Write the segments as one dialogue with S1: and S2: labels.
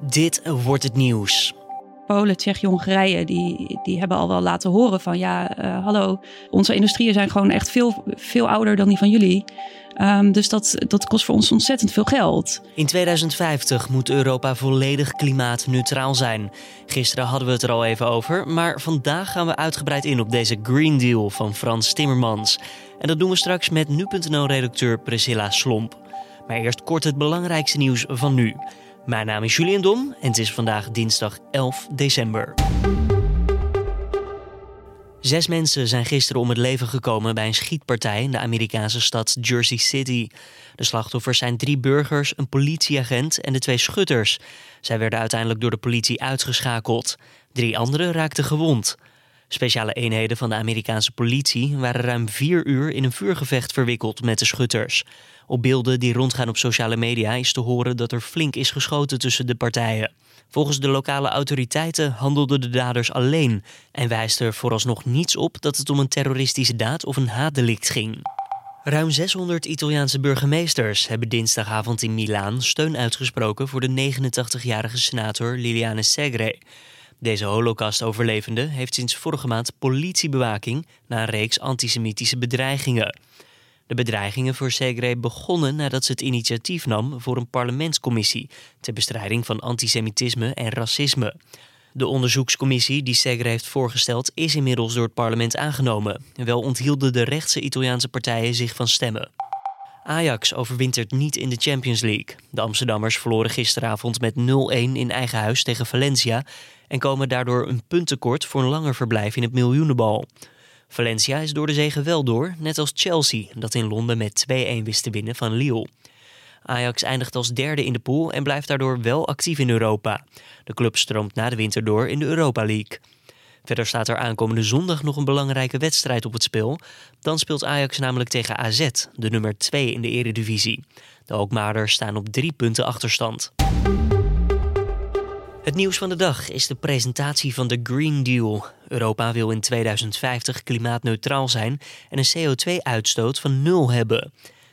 S1: Dit wordt het nieuws.
S2: Polen, Tsjechië, Hongarije, die, die hebben al wel laten horen van ja, uh, hallo, onze industrieën zijn gewoon echt veel, veel ouder dan die van jullie. Um, dus dat, dat kost voor ons ontzettend veel geld.
S1: In 2050 moet Europa volledig klimaatneutraal zijn. Gisteren hadden we het er al even over, maar vandaag gaan we uitgebreid in op deze Green Deal van Frans Timmermans. En dat doen we straks met nu.nl-redacteur Priscilla Slomp. Maar eerst kort het belangrijkste nieuws van nu. Mijn naam is Julian Dom en het is vandaag dinsdag 11 december. Zes mensen zijn gisteren om het leven gekomen bij een schietpartij in de Amerikaanse stad Jersey City. De slachtoffers zijn drie burgers, een politieagent en de twee schutters. Zij werden uiteindelijk door de politie uitgeschakeld. Drie anderen raakten gewond. Speciale eenheden van de Amerikaanse politie waren ruim vier uur in een vuurgevecht verwikkeld met de schutters. Op beelden die rondgaan op sociale media is te horen dat er flink is geschoten tussen de partijen. Volgens de lokale autoriteiten handelden de daders alleen en wijst er vooralsnog niets op dat het om een terroristische daad of een haatdelict ging. Ruim 600 Italiaanse burgemeesters hebben dinsdagavond in Milaan steun uitgesproken voor de 89-jarige senator Liliane Segre. Deze holocaust-overlevende heeft sinds vorige maand politiebewaking na een reeks antisemitische bedreigingen. De bedreigingen voor Segre begonnen nadat ze het initiatief nam voor een parlementscommissie ter bestrijding van antisemitisme en racisme. De onderzoekscommissie die Segre heeft voorgesteld is inmiddels door het parlement aangenomen. Wel onthielden de rechtse Italiaanse partijen zich van stemmen. Ajax overwintert niet in de Champions League. De Amsterdammers verloren gisteravond met 0-1 in eigen huis tegen Valencia en komen daardoor een punt tekort voor een langer verblijf in het miljoenenbal. Valencia is door de zegen wel door, net als Chelsea, dat in Londen met 2-1 wist te winnen van Lille. Ajax eindigt als derde in de pool en blijft daardoor wel actief in Europa. De club stroomt na de winter door in de Europa League. Verder staat er aankomende zondag nog een belangrijke wedstrijd op het spel. Dan speelt Ajax namelijk tegen AZ, de nummer 2 in de eredivisie. De Alkmaarders staan op drie punten achterstand. Het nieuws van de dag is de presentatie van de Green Deal. Europa wil in 2050 klimaatneutraal zijn en een CO2-uitstoot van nul hebben.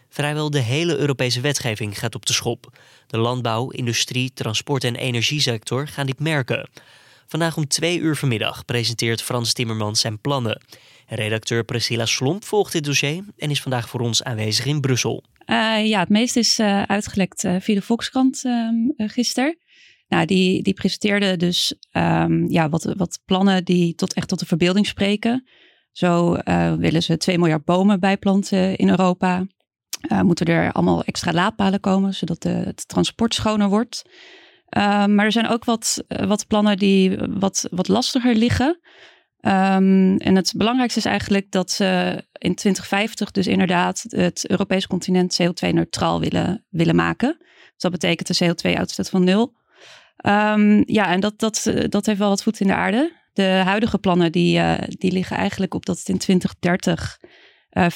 S1: Vrijwel de hele Europese wetgeving gaat op de schop. De landbouw, industrie, transport en energiesector gaan dit merken. Vandaag om twee uur vanmiddag presenteert Frans Timmermans zijn plannen. Redacteur Priscilla Slomp volgt dit dossier en is vandaag voor ons aanwezig in Brussel.
S2: Uh, ja, het meeste is uh, uitgelekt uh, via de Volkskrant ehm, gisteren. Nou, die, die presenteerde dus um, ja, wat, wat plannen die tot, echt tot de verbeelding spreken. Zo willen ze 2 miljard bomen bijplanten in Europa. moeten er allemaal extra laadpalen komen, zodat de, het transport schoner wordt. Um, maar er zijn ook wat, wat plannen die wat, wat lastiger liggen. Um, en het belangrijkste is eigenlijk dat ze in 2050 dus inderdaad het Europese continent CO2-neutraal willen, willen maken. Dus dat betekent een CO2-uitstoot van nul. Um, ja, en dat, dat, dat heeft wel wat voet in de aarde. De huidige plannen die, uh, die liggen eigenlijk op dat het in 2030 uh,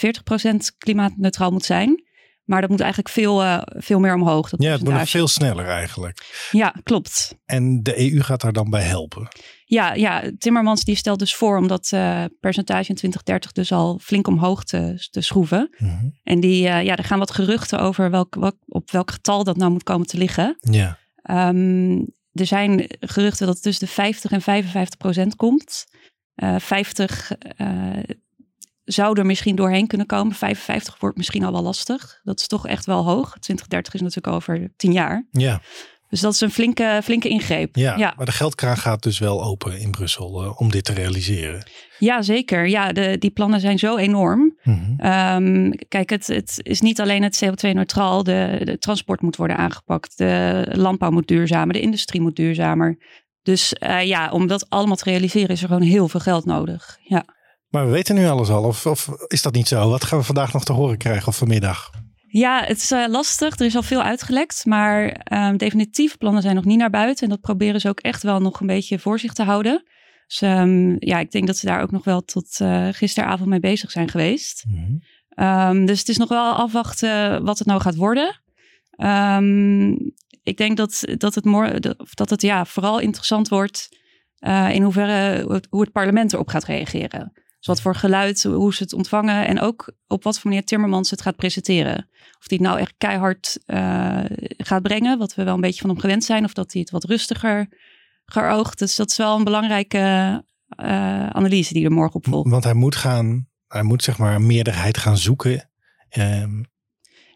S2: 40% klimaatneutraal moet zijn. Maar dat moet eigenlijk veel, uh, veel meer omhoog.
S3: Dat ja, het moet veel sneller eigenlijk.
S2: Ja, klopt.
S3: En de EU gaat daar dan bij helpen?
S2: Ja, ja Timmermans die stelt dus voor om dat uh, percentage in 2030 dus al flink omhoog te, te schroeven. Mm -hmm. En die, uh, ja, er gaan wat geruchten over welk, welk, op welk getal dat nou moet komen te liggen.
S3: Ja.
S2: Um, er zijn geruchten dat het tussen de 50 en 55 procent komt. 50 zou er misschien doorheen kunnen komen. 55 wordt misschien al wel lastig. Dat is toch echt wel hoog. 2030 is natuurlijk over 10 jaar.
S3: Ja.
S2: Dus dat is een flinke, flinke ingreep.
S3: Ja, ja. maar de geldkraan gaat dus wel open in Brussel uh, om dit te realiseren.
S2: Ja, zeker. Ja, de, die plannen zijn zo enorm. Mm -hmm. um, kijk, het, het is niet alleen het CO2-neutraal. De, de transport moet worden aangepakt. De landbouw moet duurzamer. De industrie moet duurzamer. Dus uh, ja, om dat allemaal te realiseren is er gewoon heel veel geld nodig. Ja.
S3: Maar we weten nu alles al, of, of, is dat niet zo? Wat gaan we vandaag nog te horen krijgen of vanmiddag?
S2: Ja, het is uh, lastig. Er is al veel uitgelekt, maar um, definitieve plannen zijn nog niet naar buiten. En dat proberen ze ook echt wel nog een beetje voor zich te houden. Dus um, ja, ik denk dat ze daar ook nog wel tot uh, gisteravond mee bezig zijn geweest. Mm -hmm. um, dus het is nog wel afwachten wat het nou gaat worden. ik denk dat, dat, het, dat het ja, vooral interessant wordt uh, in hoeverre hoe het parlement erop gaat reageren. Dus wat voor geluid, hoe ze het ontvangen en ook op wat voor manier Timmermans het gaat presenteren. Of hij het nou echt keihard uh, gaat brengen, wat we wel een beetje van hem gewend zijn, of dat hij het wat rustiger geoogt. Dus dat is wel een belangrijke uh, analyse die er morgen op volgt.
S3: Want hij moet gaan, hij moet zeg maar een meerderheid gaan zoeken. Um,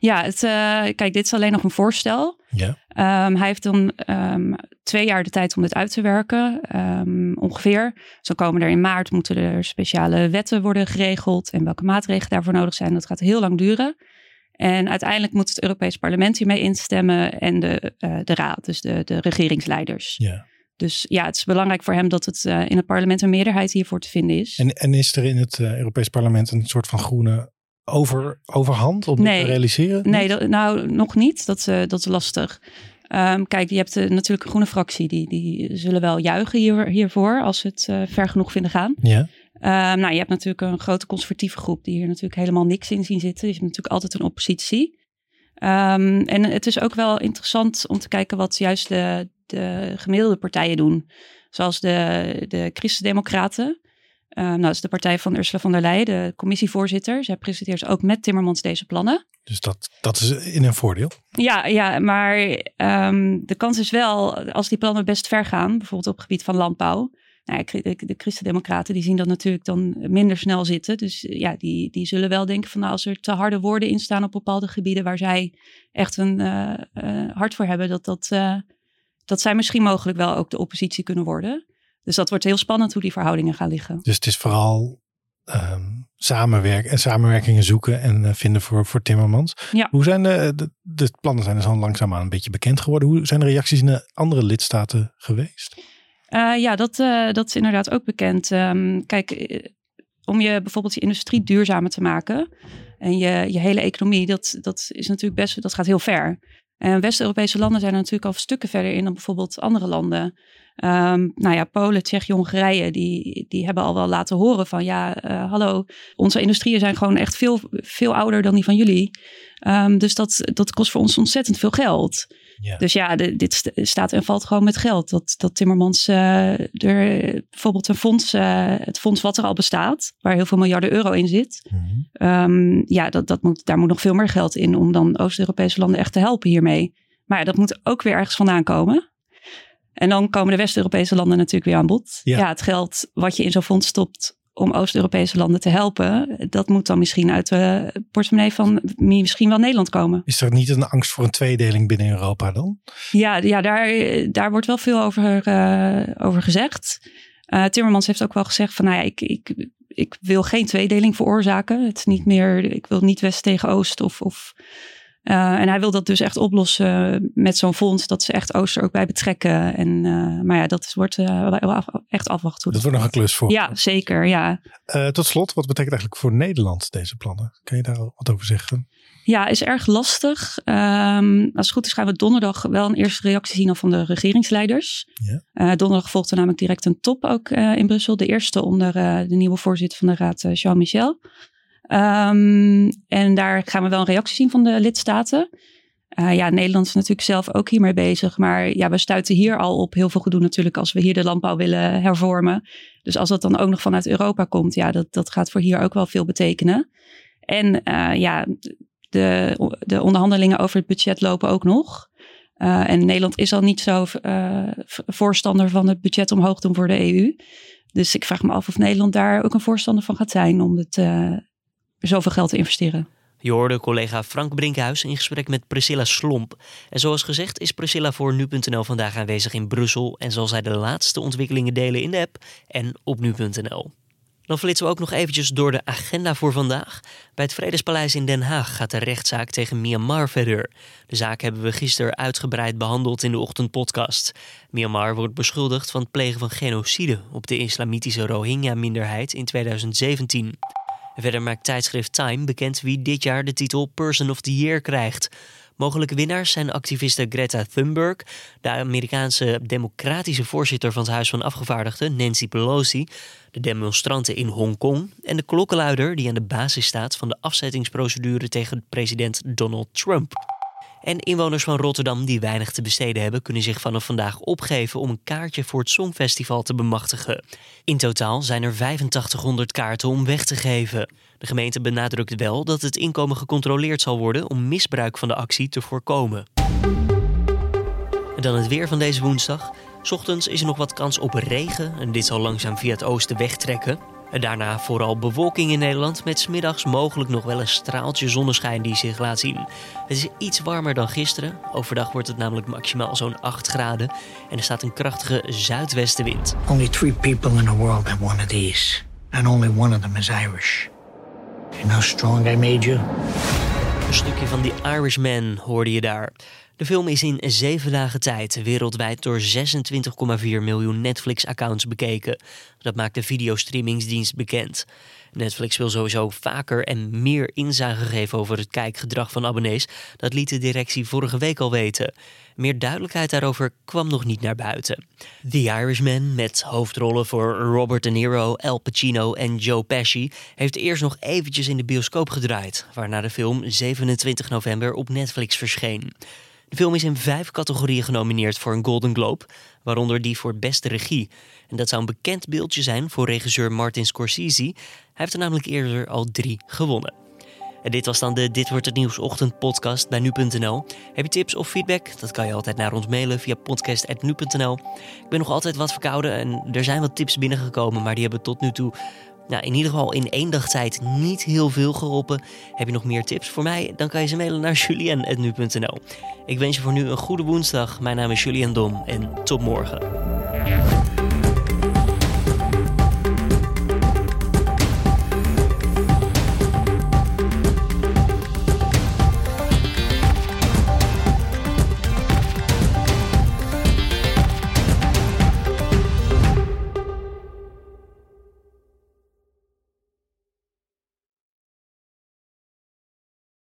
S2: ja, het, uh, kijk, dit is alleen nog een voorstel.
S3: Ja.
S2: Um, hij heeft dan um, twee jaar de tijd om dit uit te werken, um, ongeveer. Zo komen er in maart moeten er speciale wetten worden geregeld en welke maatregelen daarvoor nodig zijn. Dat gaat heel lang duren. En uiteindelijk moet het Europees Parlement hiermee instemmen en de, uh, de Raad, dus de, de regeringsleiders.
S3: Ja.
S2: Dus ja, het is belangrijk voor hem dat het uh, in het parlement een meerderheid hiervoor te vinden is.
S3: En, en is er in het Europees Parlement een soort van groene over, overhand om
S2: nee,
S3: dit te realiseren?
S2: Nee, dat, nou nog niet. Dat, uh, dat is lastig. Um, kijk, je hebt uh, natuurlijk een groene fractie. Die, die zullen wel juichen hier, hiervoor als ze het uh, ver genoeg vinden gaan.
S3: Ja.
S2: Um, nou, je hebt natuurlijk een grote conservatieve groep die hier natuurlijk helemaal niks in zien zitten. Je hebt natuurlijk altijd een oppositie. Um, en het is ook wel interessant om te kijken wat juist de, de gemiddelde partijen doen. Zoals de, de Christen-Democraten. Uh, nou, dat is de partij van Ursula von der Leyen, de commissievoorzitter. Zij presenteert ook met Timmermans deze plannen.
S3: Dus dat, dat is in een voordeel?
S2: Ja, ja maar um, de kans is wel, als die plannen best ver gaan, bijvoorbeeld op het gebied van landbouw. Nou, de, de Christen-Democraten die zien dat natuurlijk dan minder snel zitten. Dus ja, die, die zullen wel denken van nou, als er te harde woorden in staan op bepaalde gebieden waar zij echt een uh, uh, hart voor hebben, dat, dat, dat zij misschien mogelijk wel ook de oppositie kunnen worden. Dus dat wordt heel spannend hoe die verhoudingen gaan liggen.
S3: Dus het is vooral um, samenwerken en samenwerkingen zoeken en uh, vinden voor, voor Timmermans.
S2: Ja.
S3: Hoe zijn de, de, de plannen zijn dus al langzaamaan een beetje bekend geworden. Hoe zijn de reacties in de andere lidstaten geweest?
S2: Uh, ja, dat, uh, dat is inderdaad ook bekend. Um, kijk, om je bijvoorbeeld je industrie duurzamer te maken en je, je hele economie, dat, dat is natuurlijk best, dat gaat heel ver. En West-Europese landen zijn er natuurlijk al stukken verder in dan bijvoorbeeld andere landen. Um, nou ja, Polen, Tsjechië, Hongarije, die, die hebben al wel laten horen van ja, uh, hallo, onze industrieën zijn gewoon echt veel, veel ouder dan die van jullie. Um, dus dat, dat kost voor ons ontzettend veel geld.
S3: Ja.
S2: Dus ja, de, dit staat en valt gewoon met geld. Dat, dat Timmermans uh, er bijvoorbeeld een fonds, uh, het fonds wat er al bestaat, waar heel veel miljarden euro in zit.
S3: Mm -hmm.
S2: um, ja, dat, dat moet, daar moet nog veel meer geld in om dan Oost-Europese landen echt te helpen hiermee. Maar ja, dat moet ook weer ergens vandaan komen. En dan komen de West-Europese landen natuurlijk weer aan bod.
S3: Ja.
S2: ja, het geld wat je in zo'n fonds stopt om Oost-Europese landen te helpen, dat moet dan misschien uit de portemonnee van misschien wel Nederland komen.
S3: Is er niet een angst voor een tweedeling binnen Europa dan?
S2: Ja, ja daar, daar wordt wel veel over, uh, over gezegd. Uh, Timmermans heeft ook wel gezegd van, nou ja, ik, ik, ik wil geen tweedeling veroorzaken. Het is niet meer, ik wil niet West tegen Oost of, of uh, en hij wil dat dus echt oplossen met zo'n fonds, dat ze echt Ooster ook bij betrekken. En, uh, maar ja, dat wordt uh, af, echt afwachten.
S3: Dat wordt nog een klus voor.
S2: Ja, zeker. Ja.
S3: tot slot, wat betekent eigenlijk voor Nederland deze plannen? Kan je daar wat over zeggen?
S2: Ja, is erg lastig. Um, als het goed is gaan we donderdag wel een eerste reactie zien van de regeringsleiders.
S3: Ja.
S2: donderdag volgt er namelijk direct een top ook in Brussel. De eerste onder de nieuwe voorzitter van de raad, Jean-Michel. Um, en daar gaan we wel een reactie zien van de lidstaten. Uh, ja, Nederland is natuurlijk zelf ook hiermee bezig. Maar ja, we stuiten hier al op heel veel gedoe natuurlijk als we hier de landbouw willen hervormen. Dus als dat dan ook nog vanuit Europa komt, ja, dat, dat gaat voor hier ook wel veel betekenen. En uh, ja, de, de onderhandelingen over het budget lopen ook nog. Uh, en Nederland is al niet zo voorstander van het budget omhoog doen voor de EU. Dus ik vraag me af of Nederland daar ook een voorstander van gaat zijn om het zoveel geld te investeren.
S1: Je hoorde collega Frank Brinkhuis in gesprek met Priscilla Slomp. En zoals gezegd is Priscilla voor nu.nl vandaag aanwezig in Brussel en zal zij de laatste ontwikkelingen delen in de app en op nu.nl. Dan flitsen we ook nog eventjes door de agenda voor vandaag. Bij het Vredespaleis in Den Haag gaat de rechtszaak tegen Myanmar verder. De zaak hebben we gisteren uitgebreid behandeld in de ochtendpodcast. Myanmar wordt beschuldigd van het plegen van genocide op de islamitische Rohingya-minderheid in 2017. Verder maakt tijdschrift Time bekend wie dit jaar de titel Person of the Year krijgt. Mogelijke winnaars zijn activiste Greta Thunberg, de Amerikaanse democratische voorzitter van het Huis van Afgevaardigden Nancy Pelosi, de demonstranten in Hongkong en de klokkenluider die aan de basis staat van de afzettingsprocedure tegen president Donald Trump. En inwoners van Rotterdam die weinig te besteden hebben, kunnen zich vanaf vandaag opgeven om een kaartje voor het Songfestival te bemachtigen. In totaal zijn er 8500 kaarten om weg te geven. De gemeente benadrukt wel dat het inkomen gecontroleerd zal worden om misbruik van de actie te voorkomen. En dan het weer van deze woensdag. Ochtends is er nog wat kans op regen en dit zal langzaam via het oosten wegtrekken. Daarna vooral bewolking in Nederland met smiddags mogelijk nog wel een straaltje zonneschijn die zich laat zien. Het is iets warmer dan gisteren. Overdag wordt het namelijk maximaal zo'n 8 graden en er staat een krachtige zuidwestenwind.
S4: Only three people in the world have one of these. And only one of them is Irish. You know how strong I made you?
S1: Een stukje van die Irishman hoorde je daar. De film is in zeven dagen tijd wereldwijd door 26,4 miljoen Netflix-accounts bekeken. Dat maakt de videostreamingsdienst bekend. Netflix wil sowieso vaker en meer inzage geven over het kijkgedrag van abonnees. Dat liet de directie vorige week al weten. Meer duidelijkheid daarover kwam nog niet naar buiten. The Irishman, met hoofdrollen voor Robert De Niro, Al Pacino en Joe Pesci, heeft eerst nog eventjes in de bioscoop gedraaid, waarna de film 27 november op Netflix verscheen. De film is in vijf categorieën genomineerd voor een Golden Globe, waaronder die voor beste regie. En dat zou een bekend beeldje zijn voor regisseur Martin Scorsese. Hij heeft er namelijk eerder al drie gewonnen. En dit was dan de Dit wordt het nieuws ochtend podcast bij nu.nl. Heb je tips of feedback? Dat kan je altijd naar ons mailen via podcast@nu.nl. Ik ben nog altijd wat verkouden en er zijn wat tips binnengekomen, maar die hebben tot nu toe nou, in ieder geval in één dag tijd niet heel veel geholpen. Heb je nog meer tips voor mij? Dan kan je ze mailen naar julien.nu.nl. Ik wens je voor nu een goede woensdag. Mijn naam is Julien Dom en tot morgen.